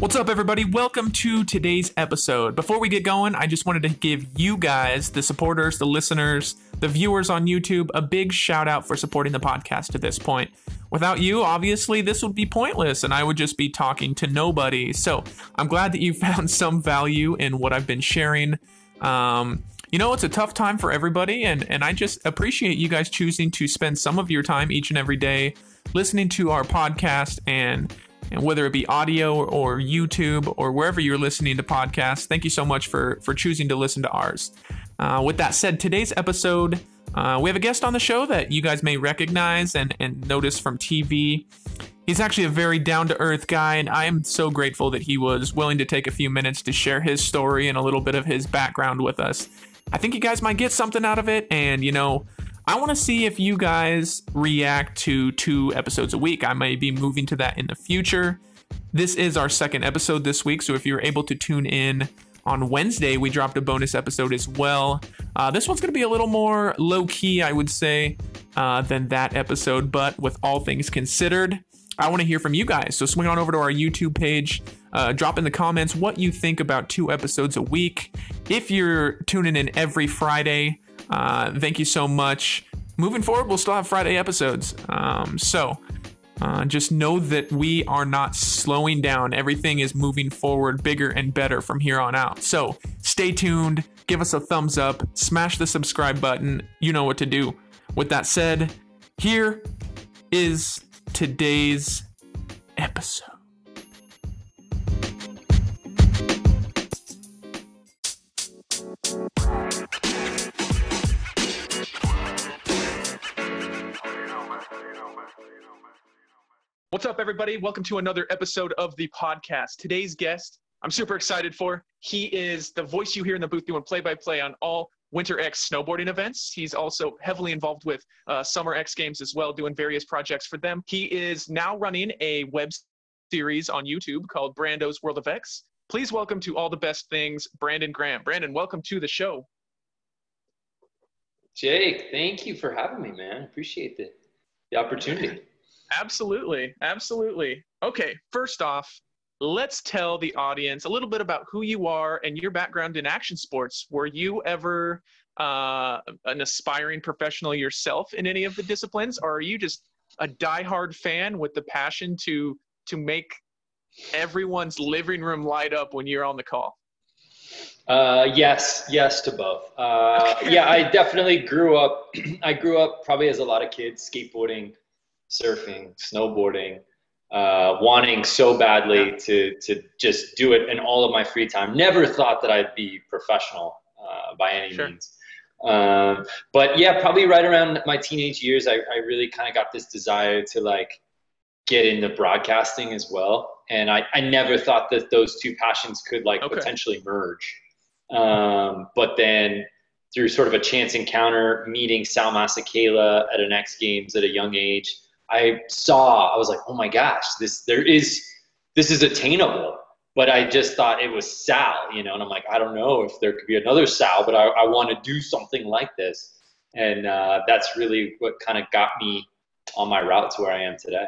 What's up, everybody? Welcome to today's episode. Before we get going, I just wanted to give you guys, the supporters, the listeners, the viewers on YouTube, a big shout out for supporting the podcast to this point. Without you, obviously, this would be pointless and I would just be talking to nobody. So I'm glad that you found some value in what I've been sharing. Um, you know, it's a tough time for everybody, and, and I just appreciate you guys choosing to spend some of your time each and every day listening to our podcast and and whether it be audio or, YouTube or wherever you're listening to podcasts, thank you so much for for choosing to listen to ours. Uh, with that said, today's episode, uh, we have a guest on the show that you guys may recognize and and notice from TV. He's actually a very down to earth guy, and I am so grateful that he was willing to take a few minutes to share his story and a little bit of his background with us. I think you guys might get something out of it, and you know, I want to see if you guys react to two episodes a week. I may be moving to that in the future. This is our second episode this week, so if you're able to tune in on Wednesday, we dropped a bonus episode as well. Uh, this one's going to be a little more low key, I would say, uh, than that episode, but with all things considered, I want to hear from you guys. So swing on over to our YouTube page, uh, drop in the comments what you think about two episodes a week. If you're tuning in every Friday, uh, thank you so much. Moving forward, we'll still have Friday episodes. Um, so uh, just know that we are not slowing down. Everything is moving forward bigger and better from here on out. So stay tuned, give us a thumbs up, smash the subscribe button. You know what to do. With that said, here is today's episode. What's up, everybody? Welcome to another episode of the podcast. Today's guest, I'm super excited for. He is the voice you hear in the booth doing play by play on all Winter X snowboarding events. He's also heavily involved with uh, Summer X Games as well, doing various projects for them. He is now running a web series on YouTube called Brando's World of X. Please welcome to all the best things, Brandon Graham. Brandon, welcome to the show. Jake, thank you for having me, man. Appreciate the, the opportunity. Absolutely. Absolutely. Okay. First off, let's tell the audience a little bit about who you are and your background in action sports. Were you ever uh, an aspiring professional yourself in any of the disciplines, or are you just a diehard fan with the passion to to make everyone's living room light up when you're on the call? Uh, yes, yes to both. Uh, yeah, I definitely grew up. I grew up probably as a lot of kids skateboarding surfing, snowboarding, uh, wanting so badly to to just do it in all of my free time. Never thought that I'd be professional uh, by any sure. means. Um, but yeah, probably right around my teenage years, I, I really kind of got this desire to like get into broadcasting as well. And I, I never thought that those two passions could like okay. potentially merge. Um, but then through sort of a chance encounter, meeting Sal Masekela at an X Games at a young age, I saw, I was like, oh my gosh, this there is this is attainable. But I just thought it was Sal, you know, and I'm like, I don't know if there could be another Sal, but I, I want to do something like this. And uh, that's really what kind of got me on my route to where I am today.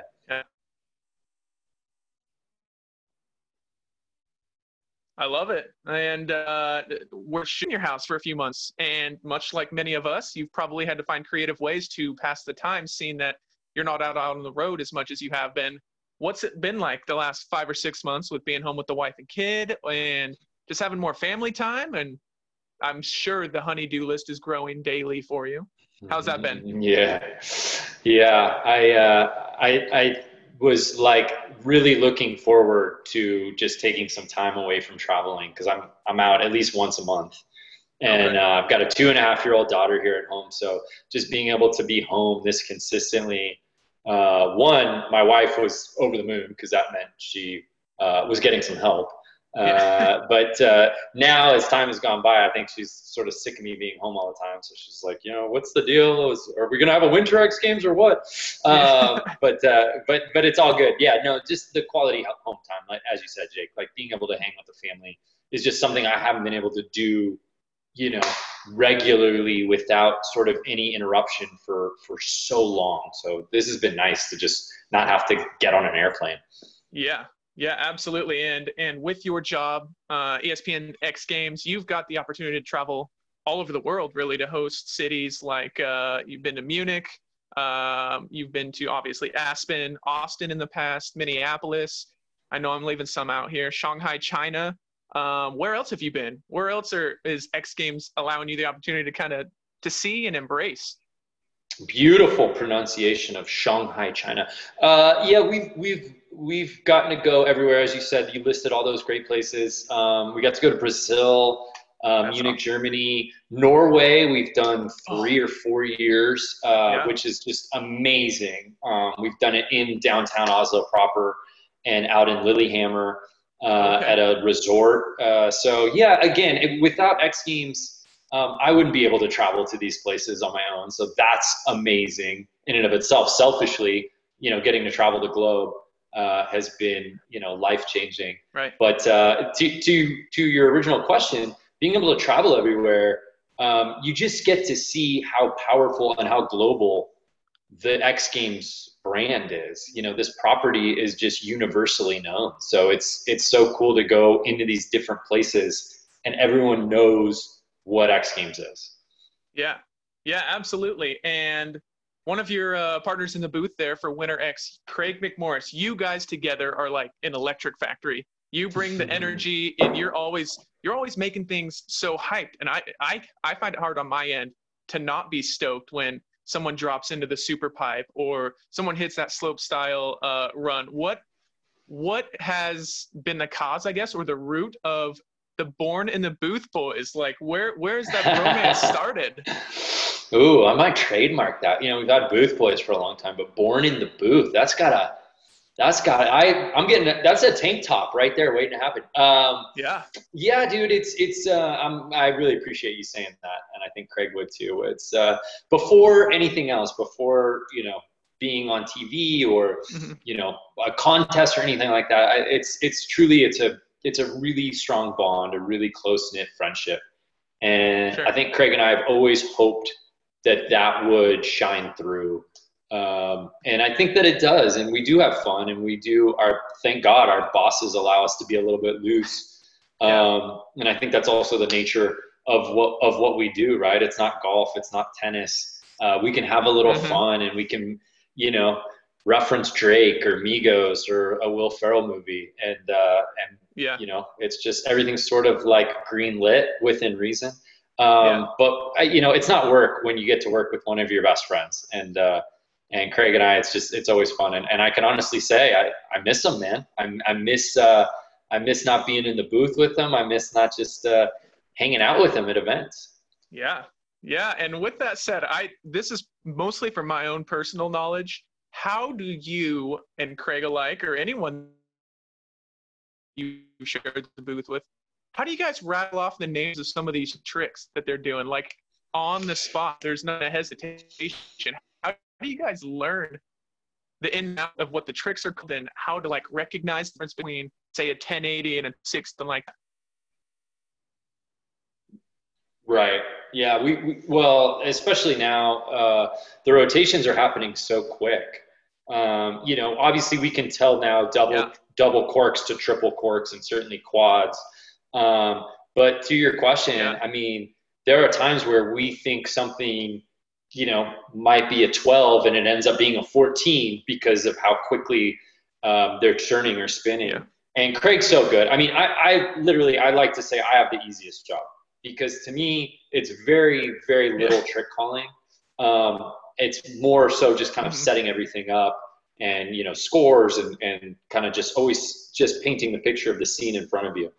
I love it. And uh, we're shooting your house for a few months. And much like many of us, you've probably had to find creative ways to pass the time, seeing that you're not out on the road as much as you have been. What's it been like the last five or six months with being home with the wife and kid and just having more family time? And I'm sure the honeydew list is growing daily for you. How's that been? Yeah, yeah. I uh, I I was like really looking forward to just taking some time away from traveling because I'm I'm out at least once a month and uh, I've got a two and a half year old daughter here at home. So just being able to be home this consistently. Uh, one, my wife was over the moon because that meant she uh, was getting some help. Uh, but uh, now, as time has gone by, I think she's sort of sick of me being home all the time. So she's like, you know, what's the deal? Is, are we gonna have a Winter X Games or what? Um, but uh, but but it's all good. Yeah, no, just the quality home time, like as you said, Jake. Like being able to hang with the family is just something I haven't been able to do you know regularly without sort of any interruption for for so long so this has been nice to just not have to get on an airplane yeah Yeah, absolutely. And and with your job, uh, ESPN X Games, you've got the opportunity to travel all over the world, really, to host cities like uh, you've been to Munich, um, you've been to obviously Aspen, Austin in the past, Minneapolis. I know I'm leaving some out here. Shanghai, China. Um, where else have you been? Where else are, is X Games allowing you the opportunity to kind of to see and embrace? Beautiful pronunciation of Shanghai, China. Uh, yeah, we've we've we've gotten to go everywhere, as you said. You listed all those great places. Um, we got to go to Brazil, um, Munich, awesome. Germany, Norway. We've done three oh. or four years, uh, yeah. which is just amazing. Um, we've done it in downtown Oslo proper and out in Lillehammer uh, okay. at a resort. Uh, so yeah, again, it, without X Games um, I wouldn't be able to travel to these places on my own. So that's amazing in and of itself. Selfishly, you know, getting to travel the globe uh, has been, you know, life changing. Right. But uh, to, to, to your original question, being able to travel everywhere, um, you just get to see how powerful and how global the X Games brand is. You know, this property is just universally known. So it's it's so cool to go into these different places and everyone knows what X Games is. Yeah, yeah, absolutely. And one of your uh, partners in the booth there for Winter X, Craig McMorris, you guys together are like an electric factory. You bring the energy, and you're always you're always making things so hyped. And I I I find it hard on my end to not be stoked when someone drops into the super pipe or someone hits that slope style uh, run. What what has been the cause, I guess, or the root of the Born in the Booth boys. Like, where where's that romance started? Ooh, I might trademark that. You know, we've had Booth boys for a long time, but Born in the Booth, that's gotta, that's got. I I'm getting that's a tank top right there waiting to happen. Um, yeah, yeah, dude, it's it's. Uh, I'm, I really appreciate you saying that, and I think Craig would too. It's uh, before anything else, before you know being on TV or mm-hmm. you know a contest or anything like that. I, it's it's truly it's a it's a really strong bond, a really close knit friendship. And sure. I think Craig and I have always hoped that that would shine through. Um, and I think that it does. And we do have fun and we do our, thank God our bosses allow us to be a little bit loose. Um, and I think that's also the nature of what, of what we do, right? It's not golf. It's not tennis. Uh, we can have a little mm-hmm. fun and we can, you know, reference Drake or Migos or a Will Ferrell movie, and uh, and yeah. you know, it's just everything's sort of like green lit within reason. Um, yeah. But you know, it's not work when you get to work with one of your best friends, and uh, and Craig and I, it's just it's always fun, and, and I can honestly say I, I miss them, man. I, I miss uh, I miss not being in the booth with them. I miss not just uh, hanging out with them at events. Yeah, yeah. And with that said, I this is mostly for my own personal knowledge how do you and Craig alike, or anyone you shared the booth with, how do you guys rattle off the names of some of these tricks that they're doing? Like on the spot, there's not a hesitation. How do you guys learn the in and out of what the tricks are called and how to like recognize the difference between, say, a 1080 and a sixth and like Right. Yeah. We, we well, especially now, uh, the rotations are happening so quick. Um, you know, obviously we can tell now double yeah. double corks to triple corks and certainly quads. Um, but to your question, yeah. I mean, there are times where we think something, you know, might be a 12 and it ends up being a 14 because of how quickly um, they're churning or spinning. Yeah. And Craig's so good. I mean, I, I literally I like to say I have the easiest job because to me it's very very little trick calling. Um, it's more so just kind of mm-hmm. setting everything up and you know scores and, and kind of just always just painting the picture of the scene in front of you.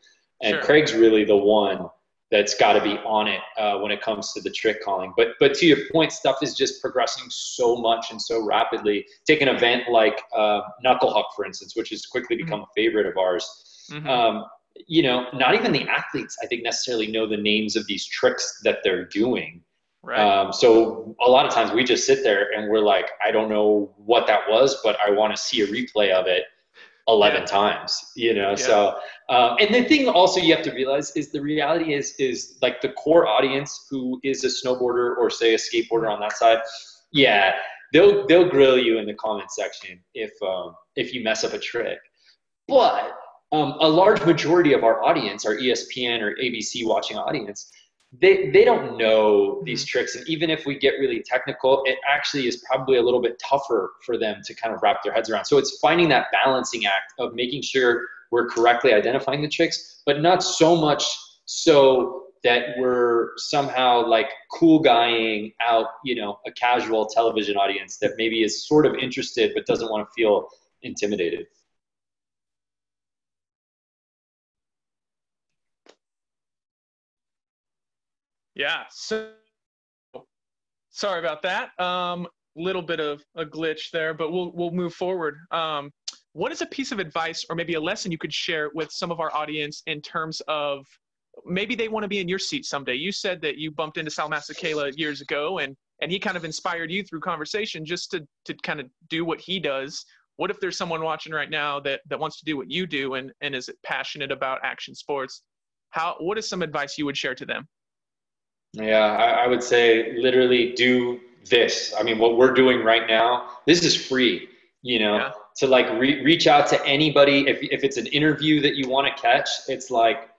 And sure. Craig's really the one that's got to be on it uh, when it comes to the trick calling. But but to your point, stuff is just progressing so much and so rapidly. Take an event like uh, Knuckle Huck, for instance, which has quickly mm-hmm. become mm-hmm. a favorite of ours. Mm-hmm. Um, you know, not even the athletes, I think, necessarily know the names of these tricks that they're doing. Right. Um, so a lot of times we just sit there and we're like, I don't know what that was, but I want to see a replay of it 11 yeah. times, you know? Yeah. So, um, and the thing also you have to realize is the reality is, is like the core audience who is a snowboarder or say a skateboarder on that side. Yeah. They'll, they'll grill you in the comment section if, um, if you mess up a trick But um, a large majority of our audience, our ESPN or ABC watching audience, they, they don't know these mm-hmm. tricks. And even if we get really technical, it actually is probably a little bit tougher for them to kind of wrap their heads around. So it's finding that balancing act of making sure we're correctly identifying the tricks, but not so much so that we're somehow like cool guying out, you know, a casual television audience that maybe is sort of interested but doesn't want to feel intimidated. Yeah. So sorry about that. Um, little bit of a glitch there, but we'll we'll move forward. Um, what is a piece of advice or maybe a lesson you could share with some of our audience in terms of maybe they want to be in your seat someday? You said that you bumped into Sal Masekela years ago and and he kind of inspired you through conversation just to to kind of do what he does. What if there's someone watching right now that that wants to do what you do and and is passionate about action sports? How what is some advice you would share to them? Yeah, I, I would say literally do this. I mean, what we're doing right now, this is free. You know, yeah. to like re- reach out to anybody. If if it's an interview that you want to catch, it's like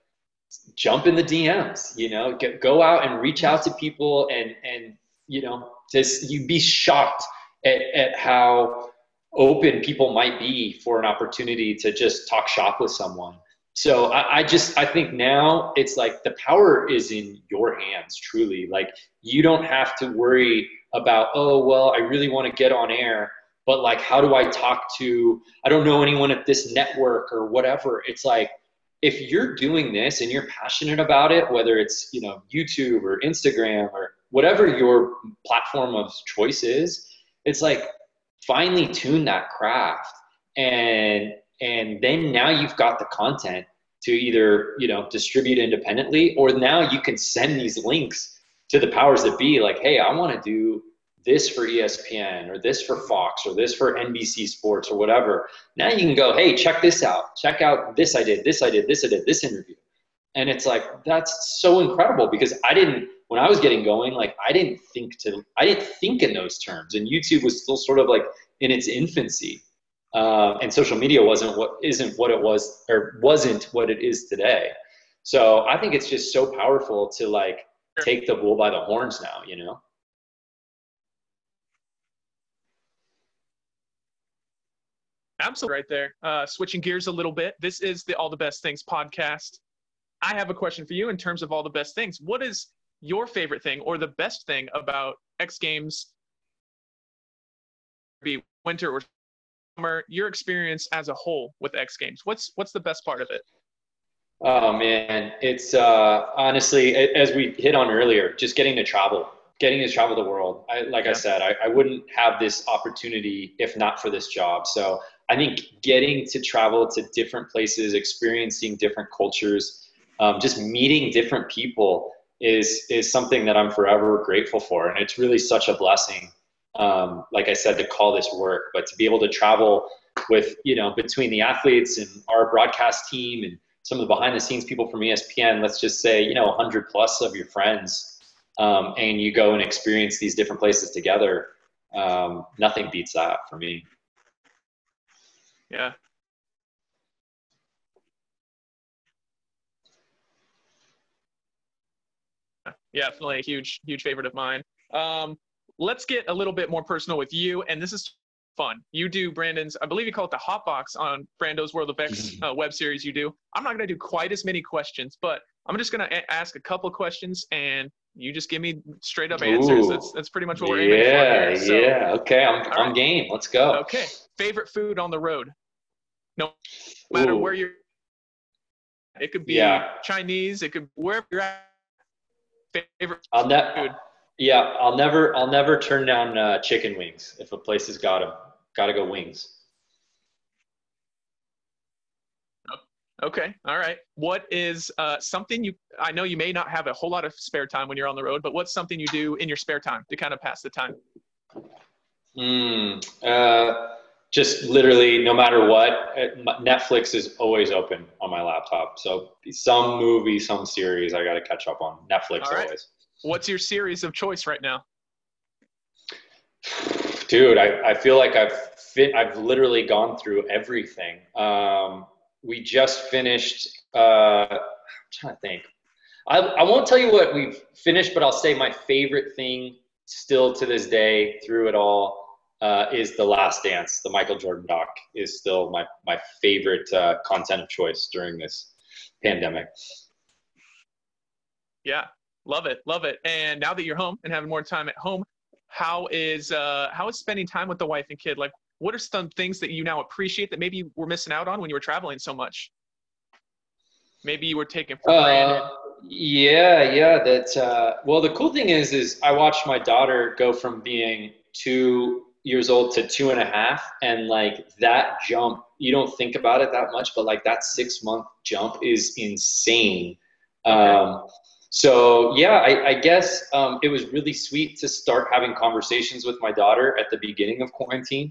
jump in the DMs. You know, Get, go out and reach out to people, and and you know, just you'd be shocked at at how open people might be for an opportunity to just talk shop with someone. So I, I, just I think now it's like the power is in your hands truly. Like you don't have to worry about oh well I really want to get on air, but like how do I talk to I don't know anyone at this network or whatever. It's like if you're doing this and you're passionate about it, whether it's you know YouTube or Instagram or whatever your platform of choice is, it's like finely tune that craft and and then now you've got the content to either you know distribute independently or now you can send these links to the powers that be like hey i want to do this for espn or this for fox or this for nbc sports or whatever. Now you can go hey check this out. Check out this i did this i did this i did this interview. And it's like that's so incredible because i didn't when i was getting going like i didn't think to i didn't think in those terms. And youtube was still sort of like in its infancy uh, and social media wasn't what isn't what it was or wasn't what it is today. So I think it's just so powerful to like take the bull by the horns now, you know. Absolutely, right there. Uh, switching gears a little bit. This is the All the Best Things podcast. I have a question for you in terms of all the best things. What is your favorite thing or the best thing about X Games? Be winter or summer, your experience as a whole with X Games. What's what's the best part of it? Oh man, it's uh, honestly as we hit on earlier, just getting to travel, getting to travel the world. I, like yeah. I said, I, I wouldn't have this opportunity if not for this job. So I think getting to travel to different places, experiencing different cultures, um, just meeting different people is is something that I'm forever grateful for, and it's really such a blessing um, like I said, to call this work, but to be able to travel with, you know, between the athletes and our broadcast team and some of the behind the scenes people from ESPN, let's just say, you know, 100 plus of your friends, um, and you go and experience these different places together. Um, nothing beats that for me. Yeah. Yeah, definitely a huge, huge favorite of mine. Um, let's get a little bit more personal with you. And this is fun. You do Brandon's, I believe you call it the hot box on Brando's World of X uh, web series you do. I'm not going to do quite as many questions, but I'm just going to ask a couple questions and you just give me straight up answers. That's, that's pretty much what we're aiming yeah, for. Here. So, yeah, Okay. I'm, I'm game. Let's go. Okay. Favorite food on the road? No matter Ooh. where you're, it could be yeah. Chinese, it could wherever you're at. Favorite I'll ne- food. Yeah, I'll never I'll never turn down uh, chicken wings if a place has got them. Got to go wings. Okay. All right. What is uh, something you? I know you may not have a whole lot of spare time when you're on the road, but what's something you do in your spare time to kind of pass the time? Hmm. Uh, just literally, no matter what, uh, Netflix is always open on my laptop. So some movie, some series, I got to catch up on. Netflix always. What's your series of choice right now? Dude, I, I feel like I've fit, I've literally gone through everything. Um, we just finished. Uh, I'm trying to think. I, I won't tell you what we've finished, but I'll say my favorite thing still to this day through it all uh, is The Last Dance. The Michael Jordan doc is still my, my favorite uh, content of choice during this pandemic. Yeah, love it, love it. And now that you're home and having more time at home, how is uh, how is spending time with the wife and kid? Like, what are some things that you now appreciate that maybe you were missing out on when you were traveling so much? Maybe you were taking for granted. Uh, yeah, yeah. That uh, well, the cool thing is, is I watched my daughter go from being two years old to two and a half, and like that jump, you don't think about it that much, but like that six month jump is insane. Um, so yeah, I, I guess um, it was really sweet to start having conversations with my daughter at the beginning of quarantine.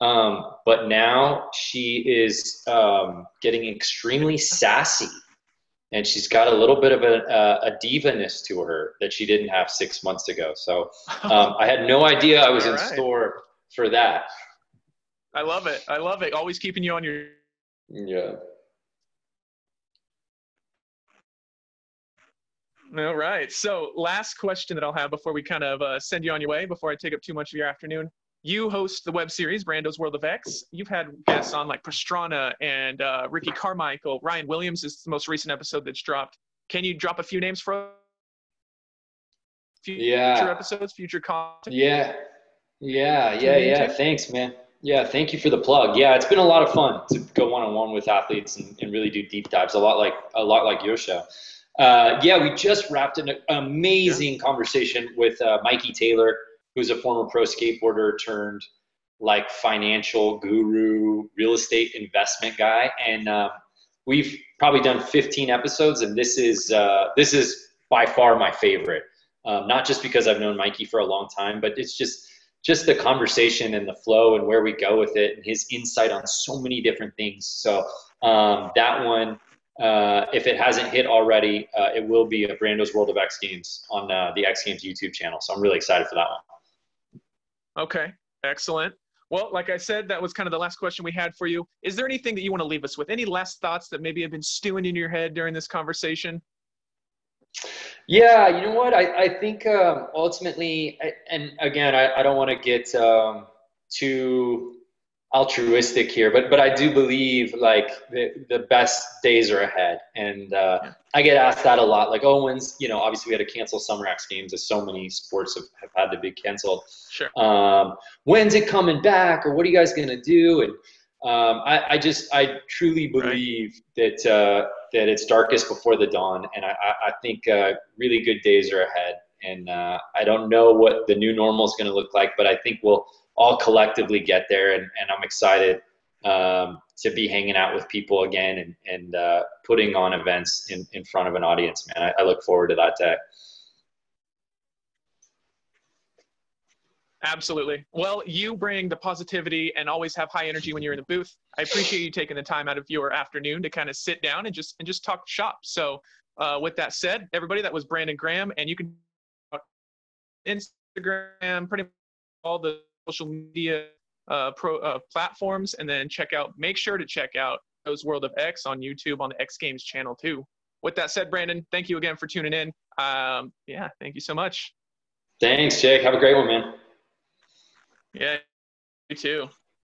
Um, but now she is um, getting extremely sassy and she's got a little bit of a, a, a diva-ness to her that she didn't have six months ago. So um, I had no idea I was in right. store for that. I love it. I love it. Always keeping you on your. Yeah. All right. So, last question that I'll have before we kind of uh, send you on your way, before I take up too much of your afternoon you host the web series Brando's World of X. You've had guests on like Pastrana and uh, Ricky Carmichael. Ryan Williams is the most recent episode that's dropped. Can you drop a few names for future yeah. episodes, future content? Yeah, yeah, yeah, yeah. Thanks, man. Yeah, thank you for the plug. Yeah, it's been a lot of fun to go one on one with athletes and, and, really do deep dives. A lot like a lot like your show. Uh, yeah, we just wrapped an amazing yeah. conversation with uh, Mikey Taylor who's a former pro skateboarder turned like financial guru, real estate investment guy, and uh, we've probably done 15 episodes, and this is uh, this is by far my favorite. Um, not just because I've known Mikey for a long time, but it's just just the conversation and the flow and where we go with it, and his insight on so many different things. So um, that one, uh, if it hasn't hit already, uh, it will be a Brando's World of X Games on uh, the X Games YouTube channel. So I'm really excited for that one. Okay, excellent. Well, like I said, that was kind of the last question we had for you. Is there anything that you want to leave us with? Any last thoughts that maybe have been stewing in your head during this conversation? Yeah, you know what? I, I think um, ultimately, and again, I, I don't want to get um, too altruistic here, but but I do believe like the, the best days are ahead, and uh, yeah. I get asked that a lot. Like, oh, when's you know, obviously we had to cancel summer X Games, as so many sports have, have had to be canceled. Sure. Um, when's it coming back, or what are you guys gonna do? And um, I, I, just I truly believe right. that uh, that it's darkest before the dawn, and I, I think uh, really good days are ahead. And uh, I don't know what the new normal is going to look like, but I think we'll all collectively get there. And, and I'm excited um, to be hanging out with people again and, and uh, putting on events in, in front of an audience, man. I, I look forward to that day. Absolutely. Well, you bring the positivity and always have high energy when you're in the booth. I appreciate you taking the time out of your afternoon to kind of sit down and just and just talk shop. So, uh, with that said, everybody, that was Brandon Graham, and you can Instagram, pretty much all the social media uh, pro, uh, platforms, and then check out. Make sure to check out those World of X on YouTube on the X Games channel too. With that said, Brandon, thank you again for tuning in. Um, yeah, thank you so much. Thanks, Jake. Have a great one, man. Yeah, you too.